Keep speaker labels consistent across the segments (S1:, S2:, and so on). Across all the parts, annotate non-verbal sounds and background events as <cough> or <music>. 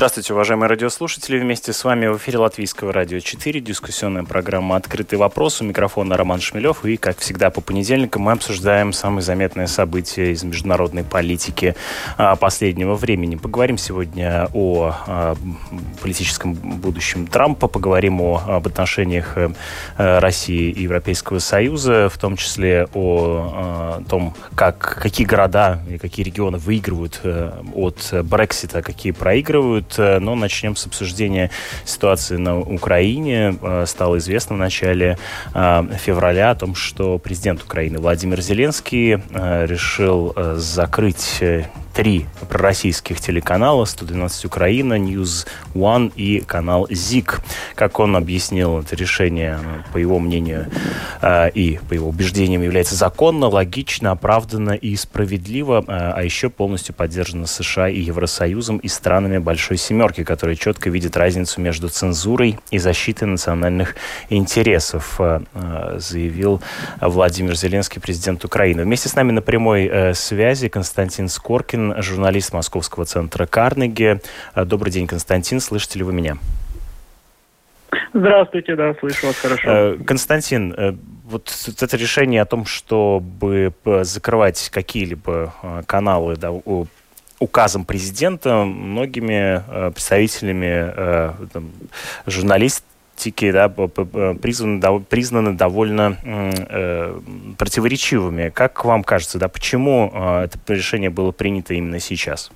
S1: Здравствуйте, уважаемые радиослушатели. Вместе с вами в эфире Латвийского радио 4, дискуссионная программа «Открытый вопрос». У микрофона Роман Шмелев. И, как всегда, по понедельникам мы обсуждаем самые заметные события из международной политики а, последнего времени. Поговорим сегодня о а, политическом будущем Трампа, поговорим о, об отношениях а, России и Европейского Союза, в том числе о а, том, как, какие города и какие регионы выигрывают а, от Брексита, какие проигрывают Э, но начнем с обсуждения ситуации на Украине. Э, стало известно в начале э, февраля о том, что президент Украины Владимир Зеленский решил закрыть три пророссийских телеканала, 112 Украина, News One и канал ЗИК. Как он объяснил, это решение, по его мнению э, и по его убеждениям, является законно, логично, оправданно и справедливо, э, а еще полностью поддержано США и Евросоюзом и странами Большой Семерки, которые четко видят разницу между цензурой и защитой национальных интересов, э, заявил Владимир Зеленский, президент Украины. Вместе с нами на прямой связи Константин Скоркин, Журналист Московского центра Карнеги. Э, добрый день, Константин. Слышите ли вы меня?
S2: Здравствуйте, да, слышу вас хорошо.
S1: Э, Константин, э, вот это решение о том, чтобы закрывать какие-либо каналы да, указом президента многими представителями журналистов практики да, признаны, признаны довольно э, противоречивыми. Как вам кажется, да, почему э, это решение было принято именно сейчас?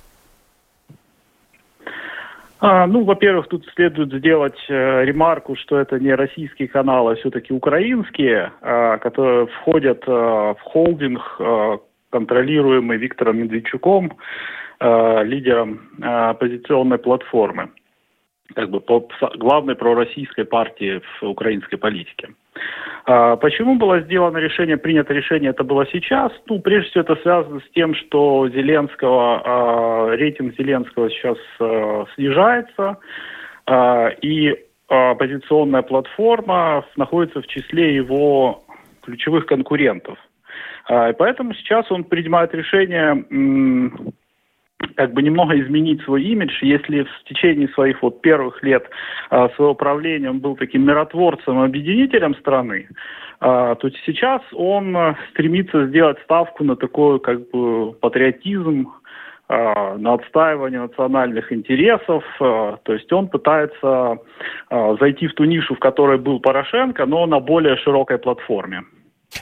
S2: А, ну, во-первых, тут следует сделать э, ремарку, что это не российские каналы, а все-таки украинские, э, которые входят э, в холдинг, э, контролируемый Виктором Медведчуком, э, лидером э, оппозиционной платформы как бы главной пророссийской партии в украинской политике. А почему было сделано решение, принято решение, это было сейчас? Ну, прежде всего, это связано с тем, что Зеленского, а, рейтинг Зеленского сейчас а, снижается, и оппозиционная платформа находится в числе его ключевых конкурентов. Поэтому сейчас он принимает решение как бы немного изменить свой имидж. Если в течение своих вот первых лет а, своего правления он был таким миротворцем, объединителем страны, а, то сейчас он а, стремится сделать ставку на такой как бы патриотизм, на отстаивание национальных интересов. То есть он пытается зайти в ту нишу, в которой был Порошенко, но на более широкой платформе.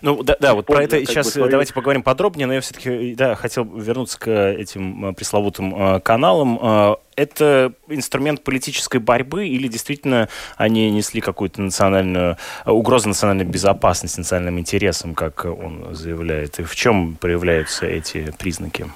S1: Ну да, да вот про это сейчас бы, давайте поговорим подробнее, но я все-таки да, хотел вернуться к этим э, пресловутым э, каналам. Э, это инструмент политической борьбы или действительно они несли какую-то национальную угрозу национальной безопасности, национальным интересам, как он заявляет? И в чем проявляются эти признаки?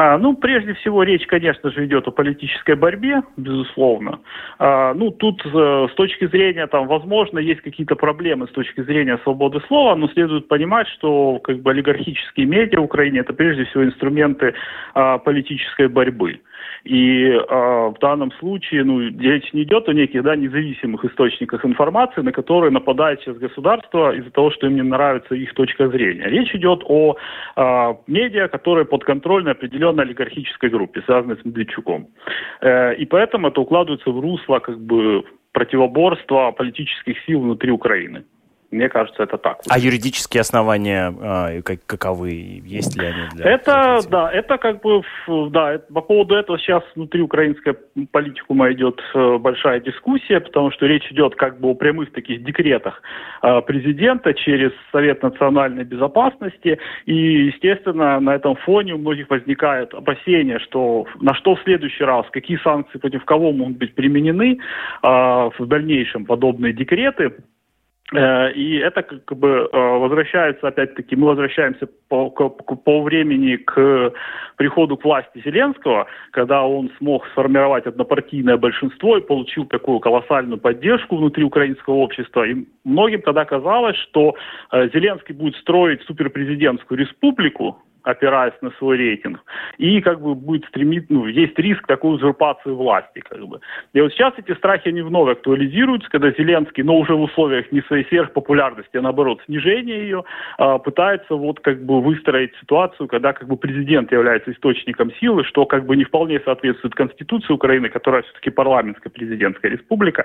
S2: А, ну, прежде всего, речь, конечно же, идет о политической борьбе, безусловно. А, ну, тут э, с точки зрения, там, возможно, есть какие-то проблемы с точки зрения свободы слова, но следует понимать, что как бы олигархические медиа в Украине это прежде всего инструменты а, политической борьбы. И э, в данном случае ну, речь не идет о неких да, независимых источниках информации, на которые нападает сейчас государство из-за того, что им не нравится их точка зрения. Речь идет о э, медиа, которые подконтрольны определенной олигархической группе, связанной с Медведчуком. Э, и поэтому это укладывается в русло как бы противоборства политических сил внутри Украины. Мне кажется, это так.
S1: А юридические основания э, как, каковы? Есть ли они?
S2: Для это, да, это как бы, да, по поводу этого сейчас внутри украинской политикума идет э, большая дискуссия, потому что речь идет как бы о прямых таких декретах э, президента через Совет национальной безопасности, и, естественно, на этом фоне у многих возникает опасение, что на что в следующий раз, какие санкции против кого могут быть применены э, в дальнейшем подобные декреты, и это как бы э, возвращается, опять-таки, мы возвращаемся по, по времени к приходу к власти Зеленского, когда он смог сформировать однопартийное большинство и получил такую колоссальную поддержку внутри украинского общества. И многим тогда казалось, что э, Зеленский будет строить суперпрезидентскую республику, опираясь на свой рейтинг, и как бы будет стремить, ну, есть риск такой узурпации власти, как бы. И вот сейчас эти страхи, они вновь актуализируются, когда Зеленский, но уже в условиях не своей сверхпопулярности, а наоборот, снижения ее, а, пытается вот как бы выстроить ситуацию, когда как бы президент является источником силы, что как бы не вполне соответствует Конституции Украины, которая все-таки парламентская президентская республика.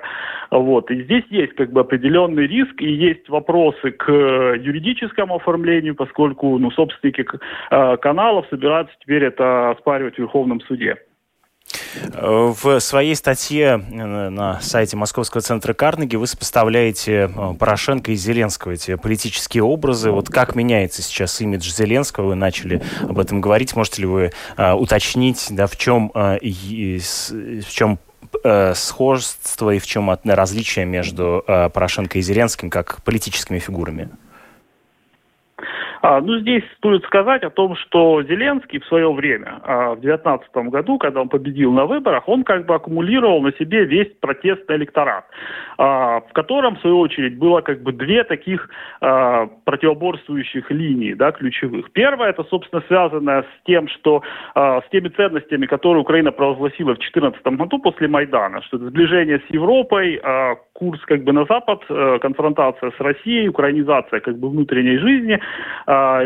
S2: Вот. И здесь есть как бы определенный риск, и есть вопросы к юридическому оформлению, поскольку, ну, собственники Э, каналов собираются теперь это оспаривать в Верховном суде.
S1: В своей статье э, на сайте Московского центра Карнеги вы сопоставляете э, Порошенко и Зеленского, эти политические образы. Вот как меняется сейчас имидж Зеленского? Вы начали об этом говорить. Можете ли вы уточнить, да, в чем, в чем сходство и в чем различие между Порошенко и Зеленским как политическими фигурами?
S2: А, ну, здесь стоит сказать о том, что Зеленский в свое время, а, в 2019 году, когда он победил на выборах, он как бы аккумулировал на себе весь протестный электорат, в котором, в свою очередь, было как бы две таких а, противоборствующих линии, да, ключевых. Первая, это, собственно, связанная с тем, что а, с теми ценностями, которые Украина провозгласила в 2014 году после Майдана, что это сближение с Европой, а, курс как бы на Запад, а, конфронтация с Россией, украинизация как бы внутренней жизни, а,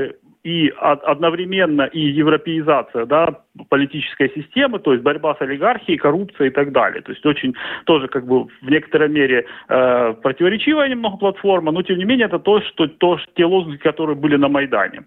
S2: и одновременно и европеизация да, политической системы, то есть борьба с олигархией, коррупцией и так далее. То есть очень тоже как бы в некоторой мере э, противоречивая немного платформа, но тем не менее это то, что, то, те лозунги, которые были на Майдане.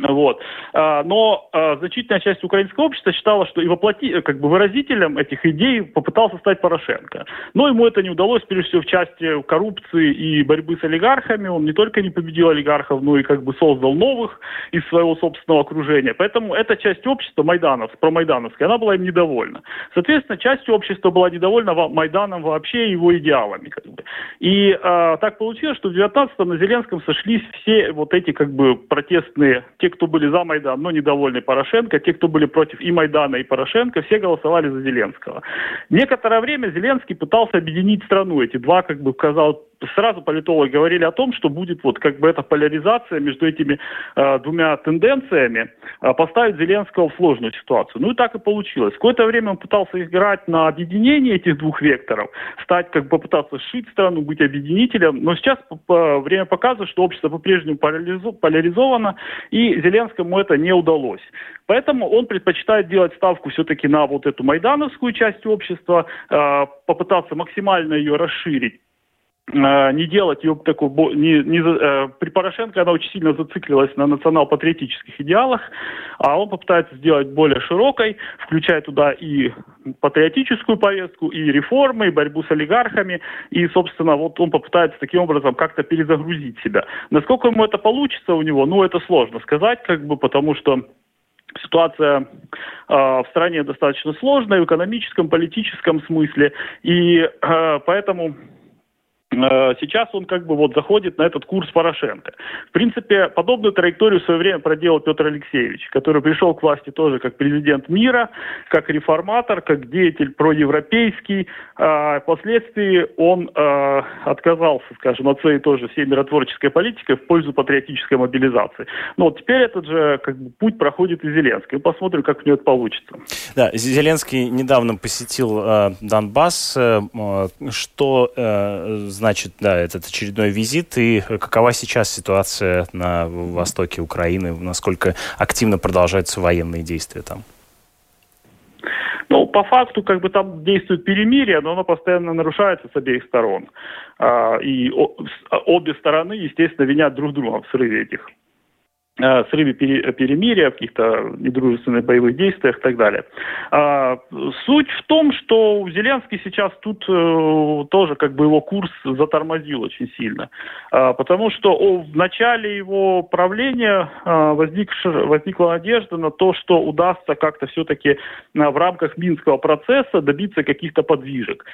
S2: Вот. А, но а, значительная часть украинского общества считала, что и воплоти, как бы выразителем этих идей попытался стать Порошенко. Но ему это не удалось, прежде всего, в части коррупции и борьбы с олигархами. Он не только не победил олигархов, но и как бы создал новых из своего собственного окружения. Поэтому эта часть общества, Майданов, промайдановская, она была им недовольна. Соответственно, часть общества была недовольна Майданом вообще и его идеалами. Как бы. И а, так получилось, что в 19-м на Зеленском сошлись все вот эти как бы протестные те, кто были за Майдан, но недовольны Порошенко, те, кто были против и Майдана, и Порошенко, все голосовали за Зеленского. Некоторое время Зеленский пытался объединить страну. Эти два, как бы, казалось, сразу политологи говорили о том, что будет вот как бы эта поляризация между этими э, двумя тенденциями э, поставить Зеленского в сложную ситуацию. Ну и так и получилось. Какое-то время он пытался играть на объединение этих двух векторов, стать как бы попытаться сшить страну, быть объединителем, но сейчас время показывает, что общество по-прежнему поляризовано, и Зеленскому это не удалось. Поэтому он предпочитает делать ставку все-таки на вот эту майдановскую часть общества, э, попытаться максимально ее расширить Э, не делать ее такой, не, не, э, при Порошенко она очень сильно зациклилась на национал-патриотических идеалах, а он попытается сделать более широкой, включая туда и патриотическую повестку, и реформы, и борьбу с олигархами, и, собственно, вот он попытается таким образом как-то перезагрузить себя. Насколько ему это получится у него, ну, это сложно сказать, как бы, потому что ситуация э, в стране достаточно сложная в экономическом, политическом смысле, и э, поэтому Э, сейчас он как бы вот заходит на этот курс Порошенко. В принципе, подобную траекторию в свое время проделал Петр Алексеевич, который пришел к власти тоже как президент мира, как реформатор, как деятель проевропейский. А впоследствии он а, отказался, скажем, от своей тоже всей миротворческой политики в пользу патриотической мобилизации. Но вот теперь этот же как бы, путь проходит и Зеленский. Посмотрим, как у него это получится.
S1: Да, Зеленский недавно посетил э, Донбасс. Э, что э, значит, да, этот очередной визит и какова сейчас ситуация на востоке Украины, насколько активно продолжаются военные действия там?
S2: Ну, по факту, как бы там действует перемирие, но оно постоянно нарушается с обеих сторон. А, и обе стороны, естественно, винят друг друга в срыве этих срыве перемирия, в каких-то недружественных боевых действиях и так далее. А, суть в том, что Зеленский сейчас тут э, тоже как бы его курс затормозил очень сильно, а, потому что в начале его правления а, возник, возникла надежда на то, что удастся как-то все-таки в рамках Минского процесса добиться каких-то подвижек,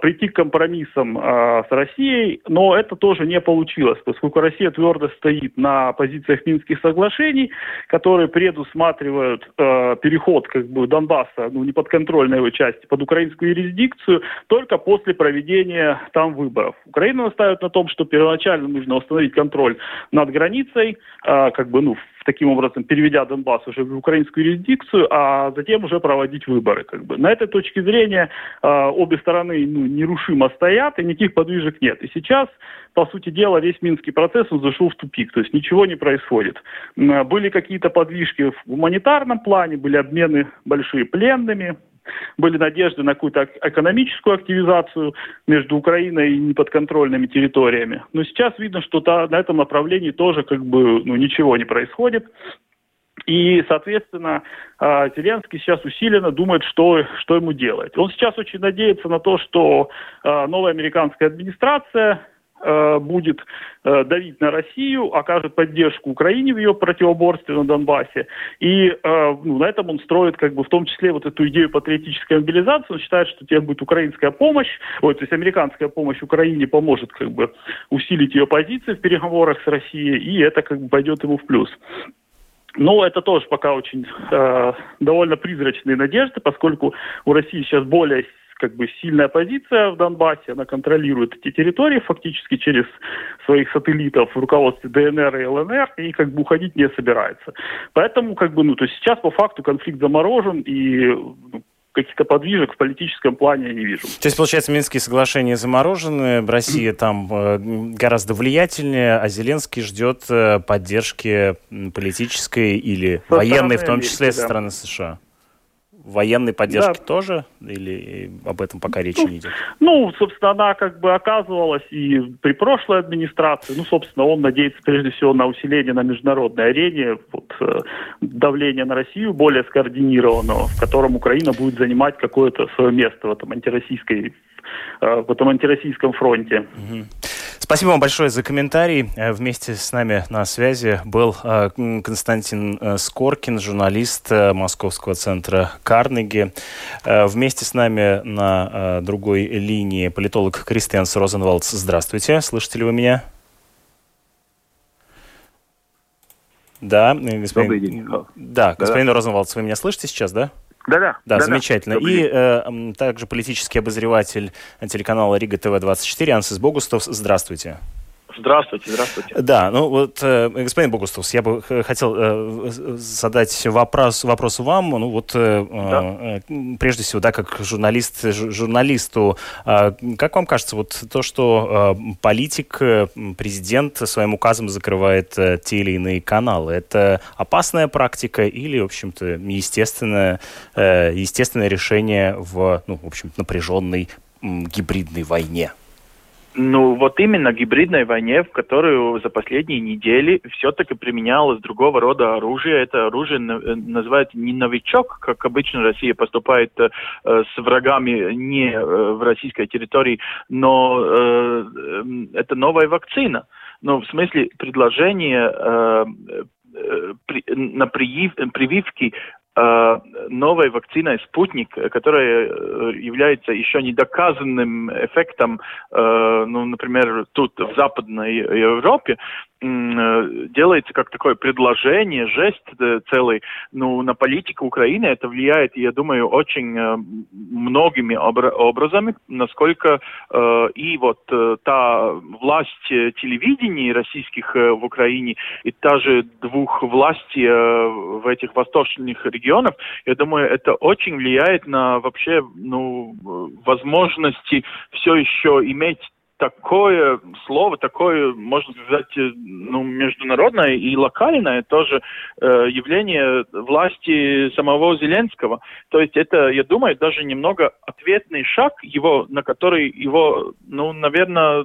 S2: прийти к компромиссам с Россией, но это тоже не получилось, поскольку Россия твердо стоит на позициях Минских соглашений, которые предусматривают э, переход как бы Донбасса, ну, неподконтрольной его части, под украинскую юрисдикцию только после проведения там выборов. Украина настаивает на том, что первоначально нужно установить контроль над границей, э, как бы, ну, таким образом переведя Донбасс уже в украинскую юрисдикцию, а затем уже проводить выборы. Как бы. На этой точке зрения э, обе стороны ну, нерушимо стоят, и никаких подвижек нет. И сейчас, по сути дела, весь Минский процесс он зашел в тупик, то есть ничего не происходит. Были какие-то подвижки в гуманитарном плане, были обмены большие пленными, были надежды на какую-то экономическую активизацию между Украиной и неподконтрольными территориями. Но сейчас видно, что та, на этом направлении тоже как бы ну, ничего не происходит. И, соответственно, а, Зеленский сейчас усиленно думает, что, что ему делать. Он сейчас очень надеется на то, что а, новая американская администрация будет э, давить на Россию, окажет поддержку Украине в ее противоборстве на Донбассе. И э, ну, на этом он строит, как бы, в том числе вот эту идею патриотической мобилизации. Он считает, что теперь будет украинская помощь, ой, то есть американская помощь Украине поможет как бы усилить ее позиции в переговорах с Россией, и это как бы пойдет ему в плюс. Но это тоже пока очень э, довольно призрачные надежды, поскольку у России сейчас более как бы сильная позиция в Донбассе, она контролирует эти территории фактически через своих сателлитов в руководстве ДНР и ЛНР и как бы уходить не собирается. Поэтому как бы, ну, то есть сейчас по факту конфликт заморожен и ну, каких-то подвижек в политическом плане я не вижу.
S1: То есть, получается, Минские соглашения заморожены, Россия там э, гораздо влиятельнее, а Зеленский ждет э, поддержки политической или со военной, в том числе, Америки, со стороны США? Военной поддержки да. тоже? Или об этом пока речи ну, не идет?
S2: Ну, собственно, она как бы оказывалась и при прошлой администрации. Ну, собственно, он надеется прежде всего на усиление на международной арене, вот, э, давление на Россию более скоординированного, в котором Украина будет занимать какое-то свое место в этом антироссийской э, в этом антироссийском фронте. Угу.
S1: Спасибо вам большое за комментарий. Э, вместе с нами на связи был э, Константин э, Скоркин, журналист Московского центра Карнеги. Вместе с нами на другой линии политолог Кристианс Розенвалдс. Здравствуйте. Слышите ли вы меня? Да, господин... Да, господин да, Розенвалдс, вы меня слышите сейчас, да?
S2: Да-да.
S1: Да, замечательно. И э, также политический обозреватель телеканала Рига ТВ-24 Ансис Богустов. Здравствуйте.
S3: Здравствуйте, здравствуйте.
S1: Да, ну вот, э, господин Богустовс, я бы хотел э, задать вопрос, вопрос вам. Ну вот, э, да. прежде всего, да, как журналист, журналисту, как вам кажется, вот то, что политик, президент своим указом закрывает те или иные каналы, это опасная практика или, в общем-то, естественное, естественное решение в, ну, в общем напряженной гибридной войне?
S3: Ну, вот именно гибридной войне, в которую за последние недели все-таки применялось другого рода оружие. Это оружие э, называют не новичок, как обычно Россия поступает э, с врагами не э, в российской территории, но э, это новая вакцина. Ну, в смысле предложение э, при, на привив, прививки Э, новой вакциной «Спутник», которая э, является еще недоказанным эффектом, э, ну, например, тут в Западной Европе, Э, делается как такое предложение, жест э, целый, ну, на политику Украины это влияет, я думаю, очень э, многими образами, насколько и вот та власть телевидения российских в Украине и та же двух власти в этих восточных регионах, я думаю, это очень влияет на вообще, ну, возможности все еще иметь такое слово, такое, можно сказать, э, ну, международное и локальное тоже э, явление власти самого Зеленского. То есть это, я думаю, даже немного ответный шаг его, на который его, ну, наверное,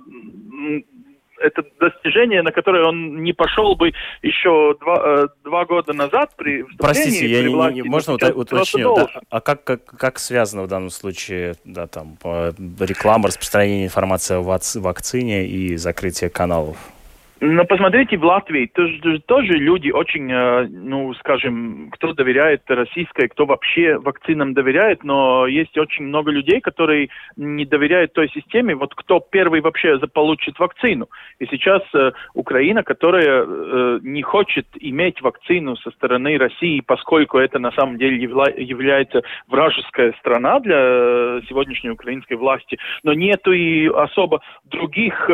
S3: это достижение, на которое он не пошел бы еще два, э, два года назад при
S1: Простите, я не, власти, не, можно уточнить, да, а как, как, как связано в данном случае да, там, реклама, распространение информации о вакцине и закрытие каналов?
S3: Но посмотрите, в Латвии тоже, тоже люди очень, э, ну, скажем, кто доверяет российской, кто вообще вакцинам доверяет, но есть очень много людей, которые не доверяют той системе, вот кто первый вообще получит вакцину. И сейчас э, Украина, которая э, не хочет иметь вакцину со стороны России, поскольку это на самом деле явля, является вражеская страна для сегодняшней украинской власти, но нету и особо других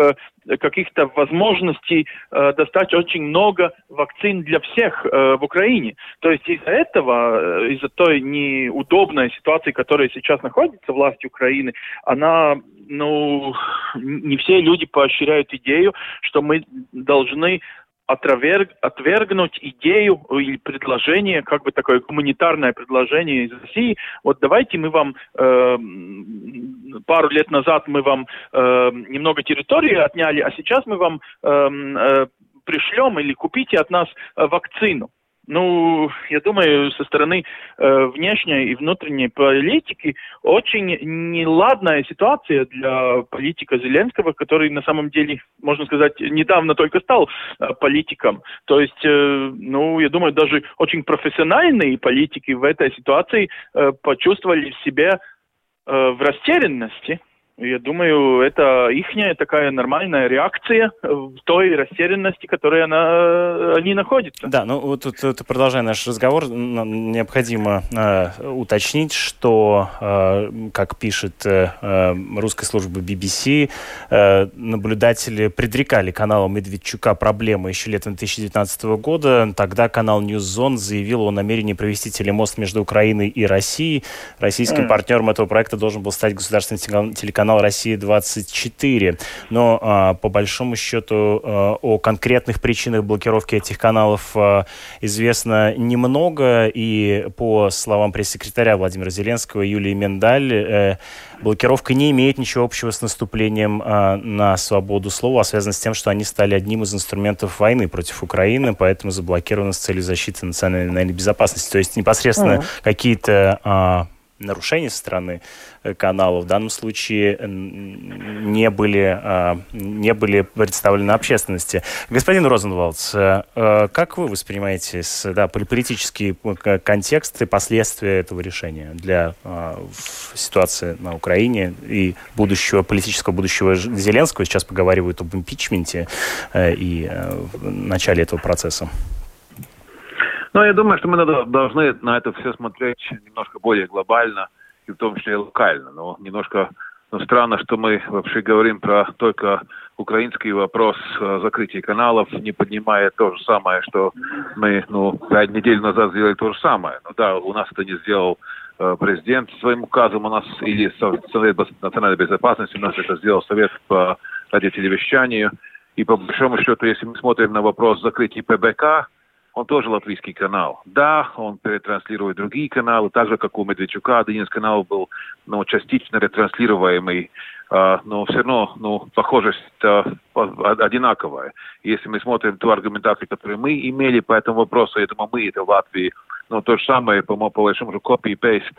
S3: каких-то возможностей э, достать очень много вакцин для всех э, в Украине. То есть из-за этого, э, из-за той неудобной ситуации, которая сейчас находится власть Украины, она, ну, не все люди поощряют идею, что мы должны отверг, отвергнуть идею или предложение, как бы такое гуманитарное предложение из России. Вот давайте мы вам э, пару лет назад мы вам э, немного территории отняли, а сейчас мы вам э, э, пришлем или купите от нас э, вакцину. Ну, я думаю, со стороны э, внешней и внутренней политики очень неладная ситуация для политика Зеленского, который на самом деле, можно сказать, недавно только стал э, политиком. То есть, э, ну, я думаю, даже очень профессиональные политики в этой ситуации э, почувствовали себя э, в растерянности. Я думаю, это их такая нормальная реакция в той растерянности, в которой она, они находятся.
S1: Да, ну вот тут, тут продолжая наш разговор, необходимо э, уточнить, что, э, как пишет э, э русская служба BBC, э, наблюдатели предрекали каналу Медведчука проблемы еще летом 2019 года. Тогда канал Newszone заявил о намерении провести телемост между Украиной и Россией. Российским mm. партнером этого проекта должен был стать государственный телеканал канал «Россия-24». Но а, по большому счету а, о конкретных причинах блокировки этих каналов а, известно немного. И по словам пресс-секретаря Владимира Зеленского Юлии Мендаль, э, блокировка не имеет ничего общего с наступлением а, на свободу слова, а связана с тем, что они стали одним из инструментов войны против Украины, поэтому заблокированы с целью защиты национальной безопасности. То есть непосредственно mm. какие-то а, нарушения со стороны э, канала в данном случае не были, а, не были представлены общественности. Господин Розенвалдс, э, э, как вы воспринимаете да, политические контексты, последствия этого решения для а, ситуации на Украине и будущего, политического будущего Зеленского? Сейчас поговаривают об импичменте и начале этого процесса.
S4: Ну, я думаю, что мы должны на это все смотреть немножко более глобально и в том числе локально. Но немножко ну, странно, что мы вообще говорим про только украинский вопрос закрытия каналов, не поднимая то же самое, что мы ну, пять недель назад сделали то же самое. Ну да, у нас это не сделал э, президент своим указом, у нас или Совет национальной безопасности, у нас это сделал Совет по радиотелевещанию. И по большому счету, если мы смотрим на вопрос закрытия ПБК, он тоже латвийский канал. Да, он перетранслирует другие каналы, так же, как у Медведчука. Один из каналов был ну, частично ретранслируемый, э, но все равно ну, похожесть э, одинаковая. Если мы смотрим ту аргументацию, которую мы имели по этому вопросу, я думаю, мы это в Латвии, но то же самое, по, по большому же copy-paste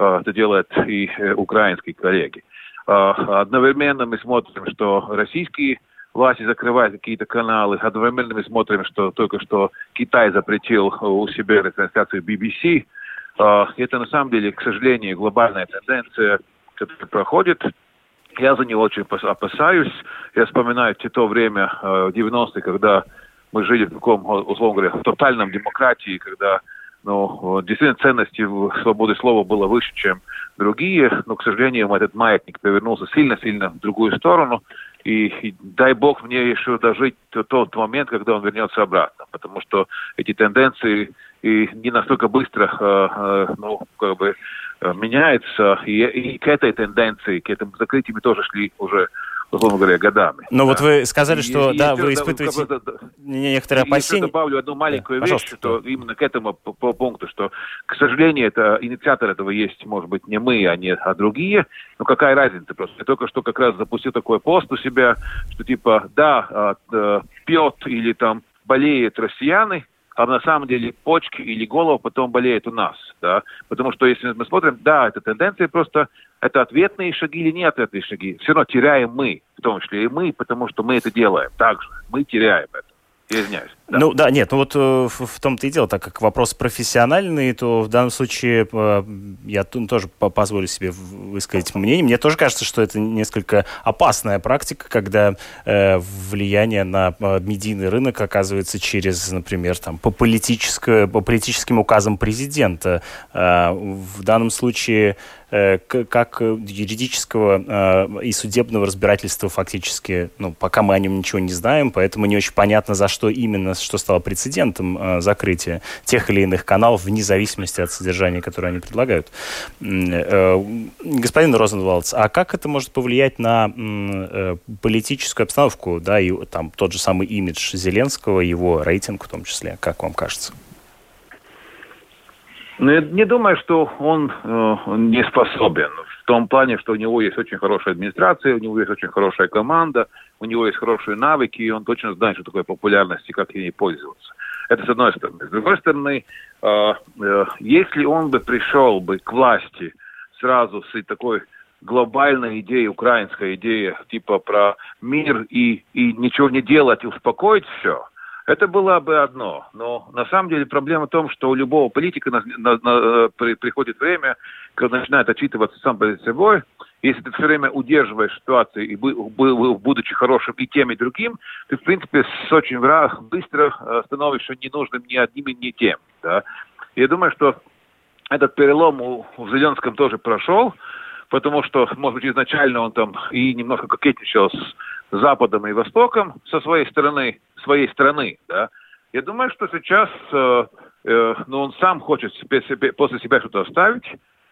S4: э, это делают и э, украинские коллеги. Одновременно мы смотрим, что российские власти закрывают какие-то каналы. Одновременно мы смотрим, что только что Китай запретил у себя ретрансляцию BBC. А, это на самом деле, к сожалению, глобальная тенденция, которая проходит. Я за нее очень опасаюсь. Я вспоминаю те то время, 90-е, а, когда мы жили в таком, условно говоря, тотальном демократии, когда ну, действительно ценности свободы слова было выше, чем другие, но, к сожалению, этот маятник повернулся сильно-сильно в другую сторону, и, дай бог мне еще дожить тот, тот момент, когда он вернется обратно, потому что эти тенденции и не настолько быстро, э, э, ну, как бы, э, меняются, и, и к этой тенденции, к этому закрытию мы тоже шли уже условно говоря, годами.
S1: Но да. вот вы сказали, что и, да, и, вы испытываете некоторые опасения.
S4: Я добавлю одну маленькую да, вещь, что да. именно к этому по, по пункту, что, к сожалению, это инициатор этого есть, может быть, не мы, а не а другие. Но какая разница просто? Я только что как раз запустил такой пост у себя, что типа, да, э, пьет или там болеют россияне, а на самом деле почки или голова потом болеют у нас, да, потому что если мы смотрим, да, это тенденция просто, это ответные шаги или не ответные шаги, все равно теряем мы, в том числе и мы, потому что мы это делаем также, мы теряем это. Я извиняюсь.
S1: Да. Ну да, нет, ну вот э, в, в том-то и дело, так как вопрос профессиональный, то в данном случае э, я тоже позволю себе высказать мнение. Мне тоже кажется, что это несколько опасная практика, когда э, влияние на э, медийный рынок оказывается через, например, там, по, политическое, по политическим указам президента. Э, в данном случае как юридического и судебного разбирательства фактически, ну, пока мы о нем ничего не знаем, поэтому не очень понятно, за что именно что стало прецедентом э, закрытия тех или иных каналов вне зависимости от содержания, которое они предлагают. Э, господин Розенвалдс, а как это может повлиять на э, политическую обстановку, да, и там тот же самый имидж Зеленского, его рейтинг в том числе, как вам кажется?
S4: Ну, я не думаю, что он э, не способен. В том плане, что у него есть очень хорошая администрация, у него есть очень хорошая команда, у него есть хорошие навыки, и он точно знает, что такое популярность и как ей пользоваться. Это с одной стороны. С другой стороны, э, э, если он бы пришел бы к власти сразу с такой глобальной идеей, украинской идеей, типа про мир и, и ничего не делать, и успокоить все – это было бы одно. Но на самом деле проблема в том, что у любого политика на, на, на, при, приходит время, когда начинает отчитываться сам перед собой. Если ты все время удерживаешь ситуацию, и будучи хорошим и тем, и другим, ты, в принципе, с очень быстро э, становишься ненужным ни одним, ни тем. Да? Я думаю, что этот перелом у, у Зеленском тоже прошел, потому что, может быть, изначально он там и немножко кокетничал с Западом и Востоком со своей стороны, своей страны, да, я думаю, что сейчас э, э, ну, он сам хочет себе, себе, после себя что-то оставить,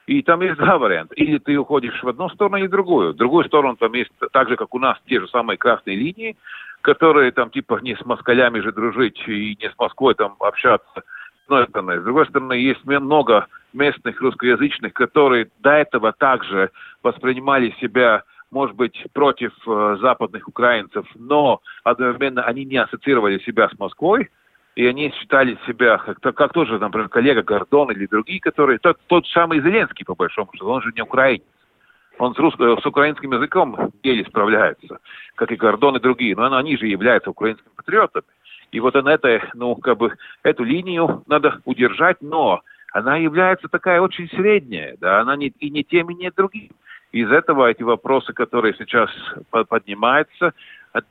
S4: и там есть два варианта. Или ты уходишь в одну сторону, или в другую. В другую сторону там есть, так же, как у нас, те же самые красные линии, которые там типа не с москалями же дружить и не с Москвой там общаться. Одной стороны. С другой стороны, есть много местных русскоязычных, которые до этого также воспринимали себя может быть, против э, западных украинцев, но одновременно они не ассоциировали себя с Москвой, и они считали себя, как, как тоже, например, коллега Гордон или другие, которые, тот, тот самый Зеленский, по большому счету, он же не украинец. Он с, рус, с украинским языком еле справляется, как и Гордон и другие, но они же являются украинскими патриотами. И вот он это, ну, как бы, эту линию надо удержать, но она является такая очень средняя, да, она не, и не тем, и не другим. Из этого эти вопросы, которые сейчас поднимаются,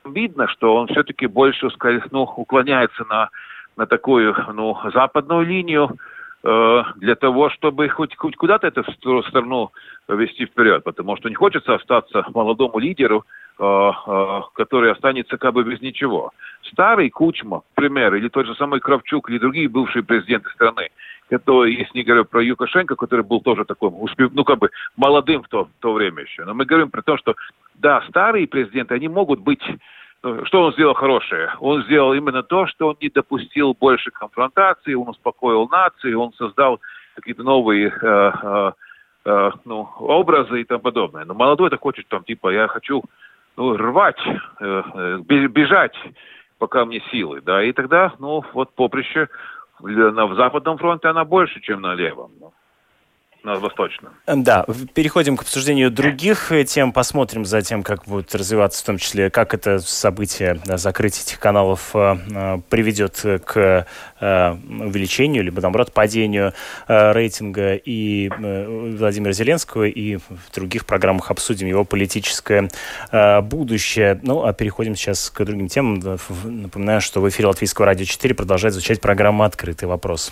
S4: видно, что он все-таки больше ну, уклоняется на, на такую ну, западную линию, э, для того, чтобы хоть, хоть куда-то эту страну вести вперед, потому что не хочется остаться молодому лидеру, э, э, который останется как бы без ничего. Старый Кучма, пример, или тот же самый Кравчук, или другие бывшие президенты страны, это, если не говорю про Юкошенко, который был тоже такой, ну, как бы, молодым в то, то время еще. Но мы говорим про то, что, да, старые президенты, они могут быть э, что он сделал хорошее? Он сделал именно то, что он не допустил больше конфронтации, он успокоил нации, он создал какие-то новые э, э, э, ну, образы и тому подобное. Но молодой это хочет там, типа, я хочу ну, рвать, э, э бежать, пока мне силы, да, и тогда, ну, вот поприще на Западном фронте она больше, чем на левом на восточном.
S1: Да, переходим к обсуждению других тем, посмотрим за тем, как будет развиваться, в том числе, как это событие да, закрытия этих каналов э, э приведет к э, увеличению, либо, наоборот, падению э, рейтинга и э, Владимира Зеленского, и в других программах обсудим его политическое э, будущее. Ну, а переходим сейчас к другим темам. Напоминаю, что в эфире Латвийского радио 4 продолжает звучать программа «Открытый вопрос».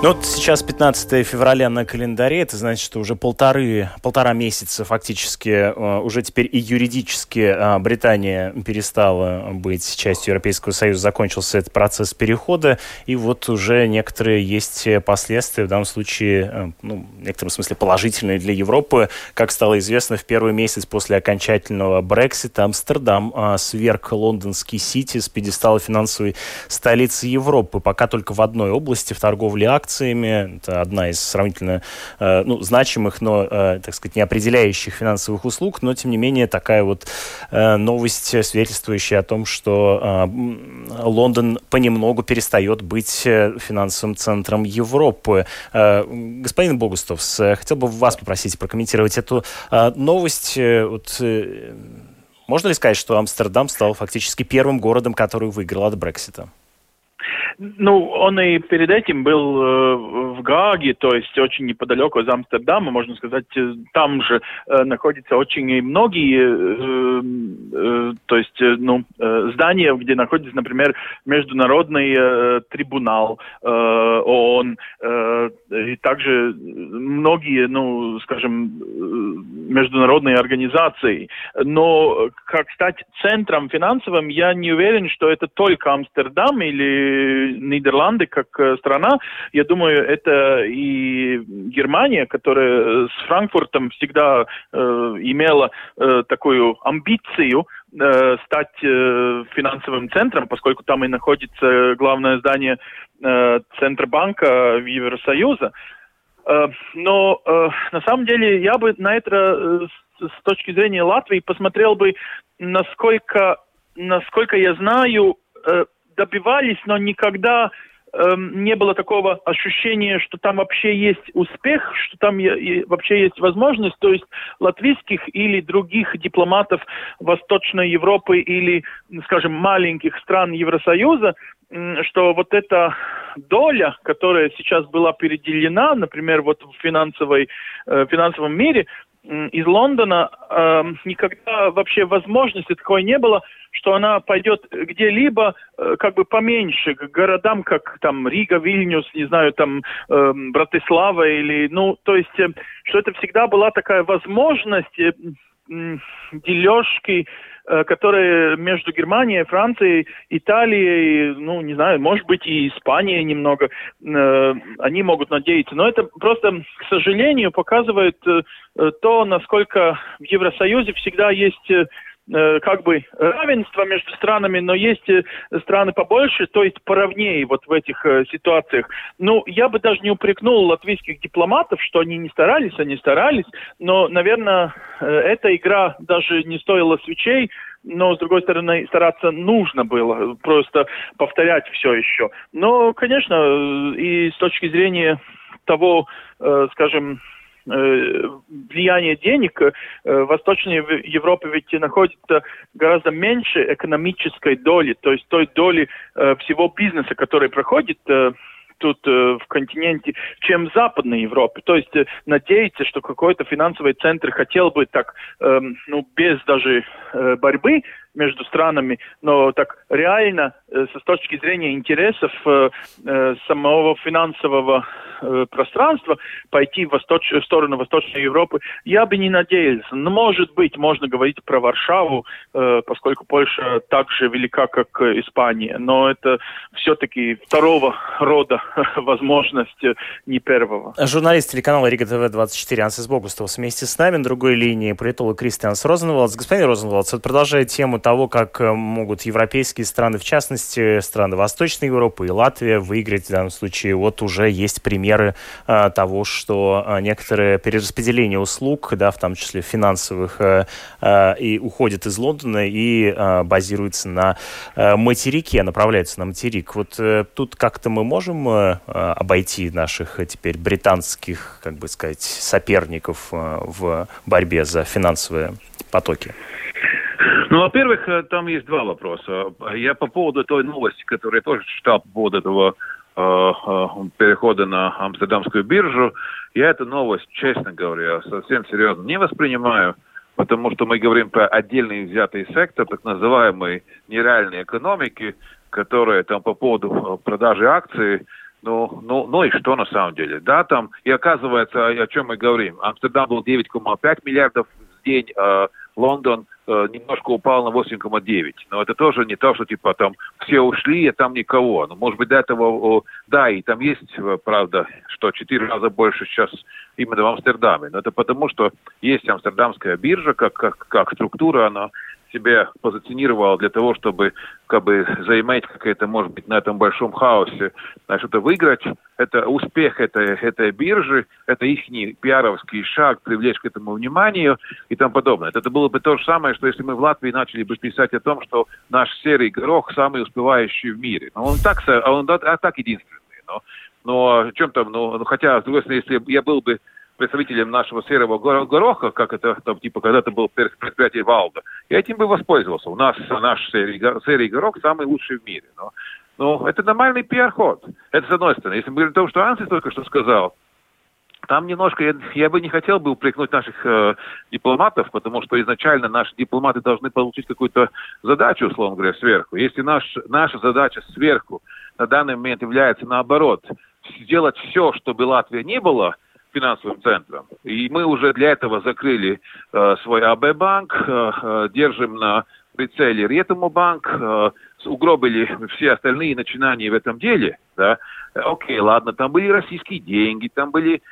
S1: Ну вот сейчас 15 февраля на календаре, это значит, что уже полторы, полтора месяца фактически, э, уже теперь и юридически э, Британия перестала быть частью Европейского Союза, закончился этот процесс перехода, и вот уже некоторые есть последствия, в данном случае, э, ну, в некотором смысле положительные для Европы. Как стало известно, в первый месяц после окончательного Брексита Амстердам сверг лондонский Сити с пьедестала финансовой столицы Европы, пока только в одной области, в торговле акциями, акциями. Это одна из сравнительно э, ну, значимых, но, э, так сказать, не определяющих финансовых услуг, но, тем не менее, такая вот э, новость, свидетельствующая о том, что Лондон понемногу перестает быть финансовым центром Европы. Господин Богустовс, хотел бы вас попросить прокомментировать эту новость. Вот, можно ли сказать, что Амстердам стал фактически первым городом, который выиграл от Брексита?
S3: Ну, он и перед этим был э, в Гааге, то есть очень неподалеку от Амстердама, можно сказать, э, там же э, находятся очень многие, э, э, то есть, э, ну, здания, где находится, например, Международный трибунал ООН, и также многие, ну, скажем, международные организации. Но как стать центром финансовым, я не уверен, что это только Амстердам или Нидерланды как э, страна, я думаю, это и Германия, которая с Франкфуртом всегда э, имела э, такую амбицию э, стать э, финансовым центром, поскольку там и находится главное здание э, Центробанка Евросоюза. Э, но э, на самом деле я бы на это э, с, точки зрения Латвии посмотрел бы, насколько, насколько я знаю, э, добивались, но никогда эм, не было такого ощущения, что там вообще есть успех, что там вообще есть возможность, то есть латвийских или других дипломатов Восточной Европы или, скажем, маленьких стран Евросоюза, что вот эта доля, которая сейчас была переделена, например, вот в финансовой, э, финансовом мире, из Лондона э, никогда вообще возможности такой не было, что она пойдет где-либо э, как бы поменьше, к городам, как там Рига, Вильнюс, не знаю, там э, Братислава или, ну, то есть, э, что это всегда была такая возможность э, дележки которые между Германией, Францией, Италией, ну, не знаю, может быть, и Испанией немного, э, они могут надеяться. Но это просто, к сожалению, показывает э, то, насколько в Евросоюзе всегда есть Э, как бы равенство между странами, но есть э, страны побольше, то есть поровнее вот в этих э, ситуациях. Ну, я бы даже не упрекнул латвийских дипломатов, что они не старались, они старались, но, наверное, эта игра даже не стоила свечей, но, с другой стороны, стараться нужно было, просто повторять все еще. Но, конечно, и с точки зрения того, скажем, Э, влияние денег э, в Восточной Европе ведь находится гораздо меньше экономической доли, то есть той доли э, всего бизнеса, который проходит тут в континенте, чем в Западной Европе. То есть надеяться, что какой-то финансовый центр хотел бы так, эм, ну, без даже борьбы между странами, но так реально э, с точки зрения интересов э, э, самого финансового пространства пойти в, восточ... в сторону Восточной Европы, я бы не надеялся. Но, может быть, можно говорить про Варшаву, поскольку Польша так же велика, как Испания. Но это все-таки второго рода <laughs> возможность, не первого.
S1: Журналист телеканала Рига ТВ-24 Ансис Богустов вместе с нами. На другой линии политолог Кристианс Розенвалдс. Господин Розенвалдс, вот продолжая тему того, как э, могут европейские страны, в частности, страны Восточной Европы и Латвия выиграть в данном случае. Вот уже есть примеры а, того, что а, некоторые перераспределения услуг, да, в том числе финансовых, а, а, и уходят из Лондона и а, базируются на а, материке, направляются на материк. Вот а, тут как-то мы можем а, обойти наших теперь британских, как бы сказать, соперников а, в борьбе за финансовые потоки?
S4: Ну, во-первых, э, там есть два вопроса. Я по поводу той новости, которую я тоже читал по поводу этого э, э, перехода на Амстердамскую биржу, я эту новость, честно говоря, совсем серьезно не воспринимаю, потому что мы говорим про отдельный взятый сектор, так называемой нереальной экономики, которая там по поводу продажи акций Ну, ну, ну и что на самом деле? Да, там, и оказывается, о, чем мы говорим. Амстердам был 9,5 миллиардов в день, э, Лондон немножко упал на 8,9. Но это тоже не то, что типа там все ушли, а там никого. Ну, может быть, до этого, да, и там есть, э, правда, что четыре раза больше сейчас именно в Амстердаме. Но это потому, что есть амстердамская биржа, как, как, как структура, она себя позиционировал для того, чтобы как бы заиметь какое-то, может быть, на этом большом хаосе, что-то выиграть. Это успех этой, этой биржи, это их пиаровский шаг, привлечь к этому вниманию и тому подобное. Это было бы то же самое, что если мы в Латвии начали бы писать о том, что наш серый горох самый успевающий в мире. Но он так, он, а так единственный. Но, но чем там, ну, хотя, с другой стороны, если я был бы представителем нашего серого гороха, как это там, типа когда-то был предприятие Валда, я этим бы воспользовался. У нас наш серый, серый горох самый лучший в мире. Но, но это нормальный пиар-ход. Это с одной стороны. Если мы говорим о том, что Ансис только что сказал, там немножко, я, я бы не хотел бы упрекнуть наших э, дипломатов, потому что изначально наши дипломаты должны получить какую-то задачу, условно говоря, сверху. Если наш, наша задача сверху на данный момент является наоборот, сделать все, чтобы Латвия не была – финансовым центром. И мы уже для этого закрыли э, свой АБ-банк, э, э, держим на прицеле Ретому банк, э, угробили все остальные начинания в этом деле, да, окей, ладно, там были российские деньги, там были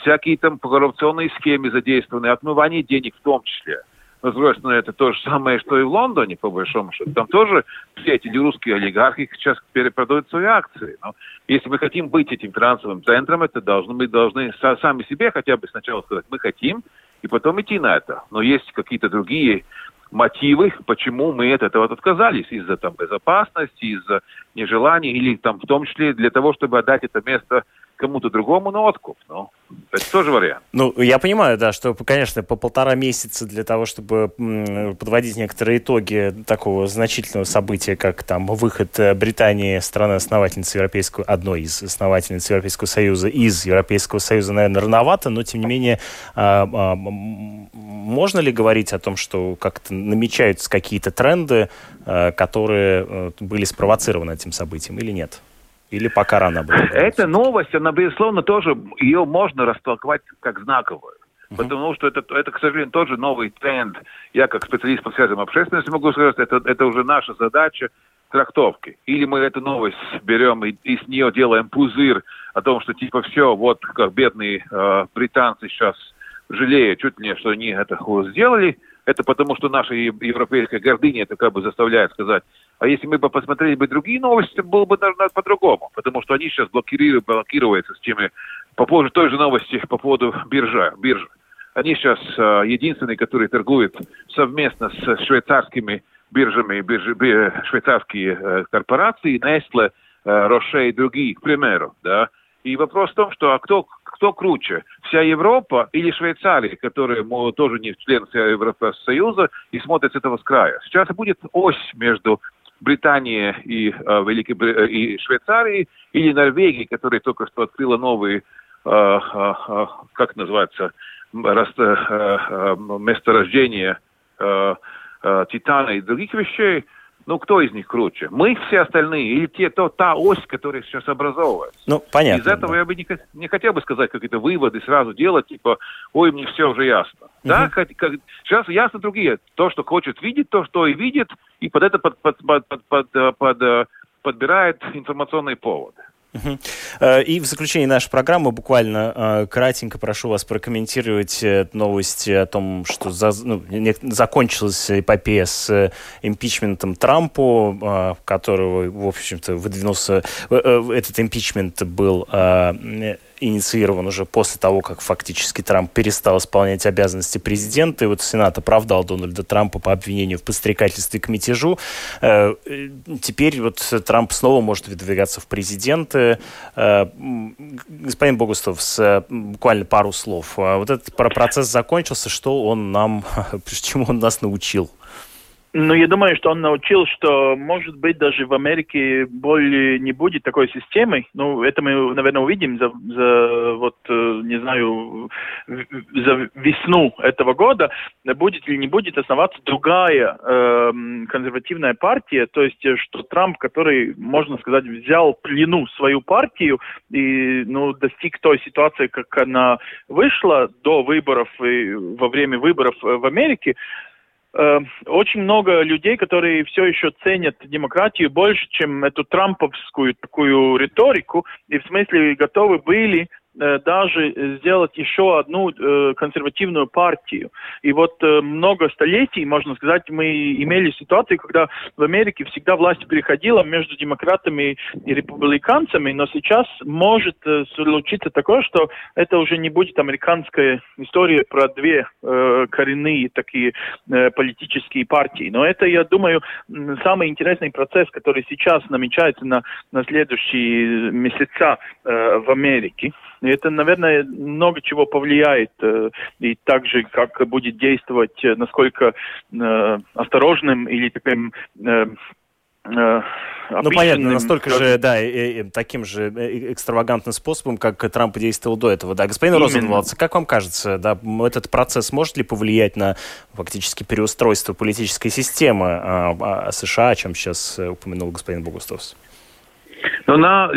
S4: всякие там коррупционные схемы задействованы, отмывание денег в том числе. Но, с другой стороны, это то же самое, что и в Лондоне, по большому счету. Там тоже все эти русские олигархи сейчас перепродают свои акции. Но если мы хотим быть этим финансовым центром, это должны, мы должны сами себе хотя бы сначала сказать, мы хотим, и потом идти на это. Но есть какие-то другие мотивы, почему мы от этого отказались. Из-за там безопасности, из-за нежелания, или там в том числе для того, чтобы отдать это место кому-то другому на откуп. Ну, это тоже вариант.
S1: Ну, я понимаю, да, что, конечно, по полтора месяца для того, чтобы подводить некоторые итоги такого значительного события, как там выход э, Британии, страны-основательницы Европейского, одной из основательниц Европейского Союза, из Европейского Союза, наверное, рановато, но, тем не менее, а, а, можно ли говорить о том, что как-то намечаются какие-то тренды, э, которые э, были спровоцированы этим событием или нет? Или пока рано было? <laughs>
S4: Эта новость, она, безусловно, тоже, ее можно растолковать как знаковую. Uh-huh. Потому что это, это, к сожалению, тоже новый тренд. Я, как специалист по связям общественности, могу сказать, это, это уже наша задача трактовки. Или мы эту новость берем и, и с нее делаем пузырь о том, что типа все, вот как бедные э, британцы сейчас жалеют чуть ли не, что они это сделали, это потому, что наша европейская гордыня это как бы заставляет сказать, а если мы бы посмотрели бы другие новости, было бы наверное, по-другому, потому что они сейчас блокируют, блокируются с теми, по поводу той же новости, по поводу биржа, биржи. Они сейчас э, единственные, которые торгуют совместно с швейцарскими биржами, биржи, швейцарские э, корпорации, Nestle, э, Roche и другие, к примеру, да. И вопрос в том, что а кто кто круче, вся Европа или Швейцария, которая тоже не член Евросоюза и смотрит с этого с края. Сейчас будет ось между Британией и, э, Великой, э, и Швейцарией или Норвегией, которая только что открыла новые, э, э, э, как называется, рас, э, э, месторождения э, э, титана и других вещей – ну, кто из них круче? Мы все остальные или те, то, та ось, которая сейчас образовывается?
S1: Ну, понятно.
S4: Из этого да. я бы не, не хотел бы сказать какие-то выводы сразу делать, типа, ой, мне все уже ясно. Угу. Да, как, как, сейчас ясно другие. То, что хочет видеть, то, что и видит, и под это под, под, под, под, под, под, под, подбирает информационные поводы.
S1: Э, и в заключении нашей программы буквально э, кратенько прошу вас прокомментировать э, новости о том, что за, ну, закончилась эпопея с импичментом Трампу, которого, в общем-то, выдвинулся... Этот импичмент был инициирован уже после того, как фактически Трамп перестал исполнять обязанности президента. И вот Сенат оправдал Дональда Трампа по обвинению в подстрекательстве к мятежу. Э, теперь вот Трамп снова может выдвигаться в президенты. Э, господин Богустов, с буквально пару слов. А вот этот процесс закончился. Что он нам, <laughs> чему он нас научил?
S3: Ну, я думаю, что он научил, что, может быть, даже в Америке более не будет такой системы. Ну, это мы, наверное, увидим за, за вот, э, не знаю, за весну этого года. Будет или не будет основаться другая э, консервативная партия. То есть, э, что Трамп, который, можно сказать, взял плену свою партию и, ну, достиг той ситуации, как она вышла до выборов и во время выборов в Америке, Э, очень много людей, которые все еще ценят демократию больше, чем эту трамповскую такую риторику, и в смысле готовы были Э, даже сделать еще одну э, консервативную партию. И вот э, много столетий, можно сказать, мы имели ситуацию, когда в Америке всегда власть переходила между демократами и республиканцами, но сейчас может случиться такое, что это уже не будет американская история про две коренные такие политические партии. Но это, я думаю, самый интересный процесс, который сейчас намечается на, на следующие месяца в Америке. И это, наверное, много чего повлияет. Э, и также, как будет действовать, э, насколько э, осторожным или таким
S1: ну, понятно, настолько же, да, таким же экстравагантным способом, как Трамп действовал до этого. Да, господин Розенвалдс, как вам кажется, да, этот процесс может ли повлиять на фактически переустройство политической системы а, а, США, о чем сейчас упомянул господин Богустовс?
S4: Но на,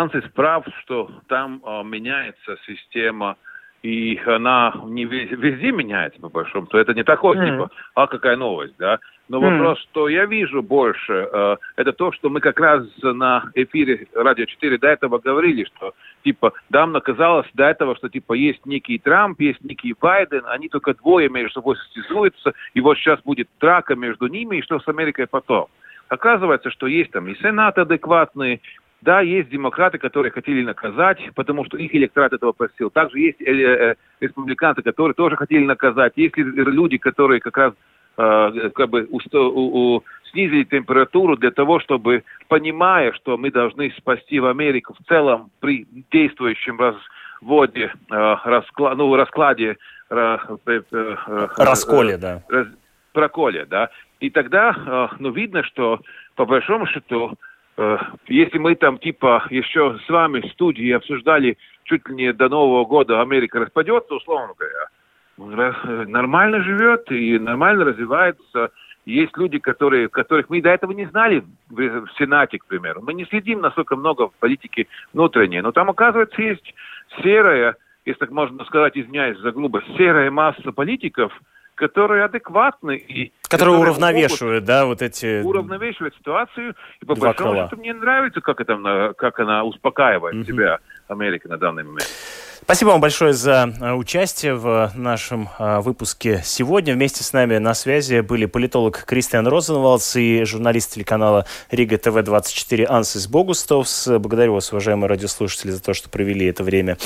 S4: Ансис прав, что там а, меняется система, и она не везде, везде меняется, по большому, то это не такое, mm. типа, а какая новость, да. Но mm. вопрос, что я вижу больше, э, это то, что мы как раз на эфире Радио 4 до этого говорили, что, типа, нам казалось до этого, что, типа, есть некий Трамп, есть некий Байден, они только двое между собой состязуются, и вот сейчас будет драка между ними, и что с Америкой потом. Оказывается, что есть там и Сенат адекватный, да, есть демократы, которые хотели наказать, потому что их электорат этого просил. Также есть э, э, республиканцы, которые тоже хотели наказать. Есть люди, которые как раз э, как бы у, у, у, снизили температуру для того, чтобы, понимая, что мы должны спасти в Америку в целом при действующем разводе, э, раскла, ну, раскладе,
S1: э, э, э, расколе, да. Раз,
S4: проколе, да, и тогда, э, ну, видно, что по большому счету, э, если мы там типа еще с вами в студии обсуждали чуть ли не до Нового года Америка распадется, условно говоря, нормально живет и нормально развивается. Есть люди, которые, которых мы до этого не знали в, Сенате, к примеру. Мы не следим настолько много в политике внутренней, но там, оказывается, есть серая, если так можно сказать, извиняюсь за грубость, серая масса политиков – которые адекватны и
S1: которые, которые уравновешивают, да, вот эти
S4: уравновешивают ситуацию. И по большому счету мне нравится, как это, как она успокаивает угу. себя Америка на данный момент.
S1: Спасибо вам большое за э, участие в нашем э, выпуске сегодня. Вместе с нами на связи были политолог Кристиан Розенвалдс и журналист телеканала Рига ТВ-24 Ансис Богустовс. Благодарю вас, уважаемые радиослушатели, за то, что провели это время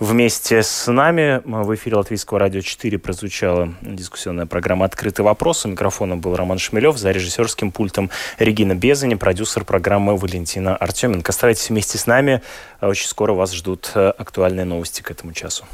S1: вместе с нами. В эфире Латвийского радио 4 прозвучала дискуссионная программа «Открытый вопрос». У микрофона был Роман Шмелев, за режиссерским пультом Регина Безани, продюсер программы Валентина Артеменко. Оставайтесь вместе с нами. Очень скоро вас ждут э, актуальные новости к этому часу.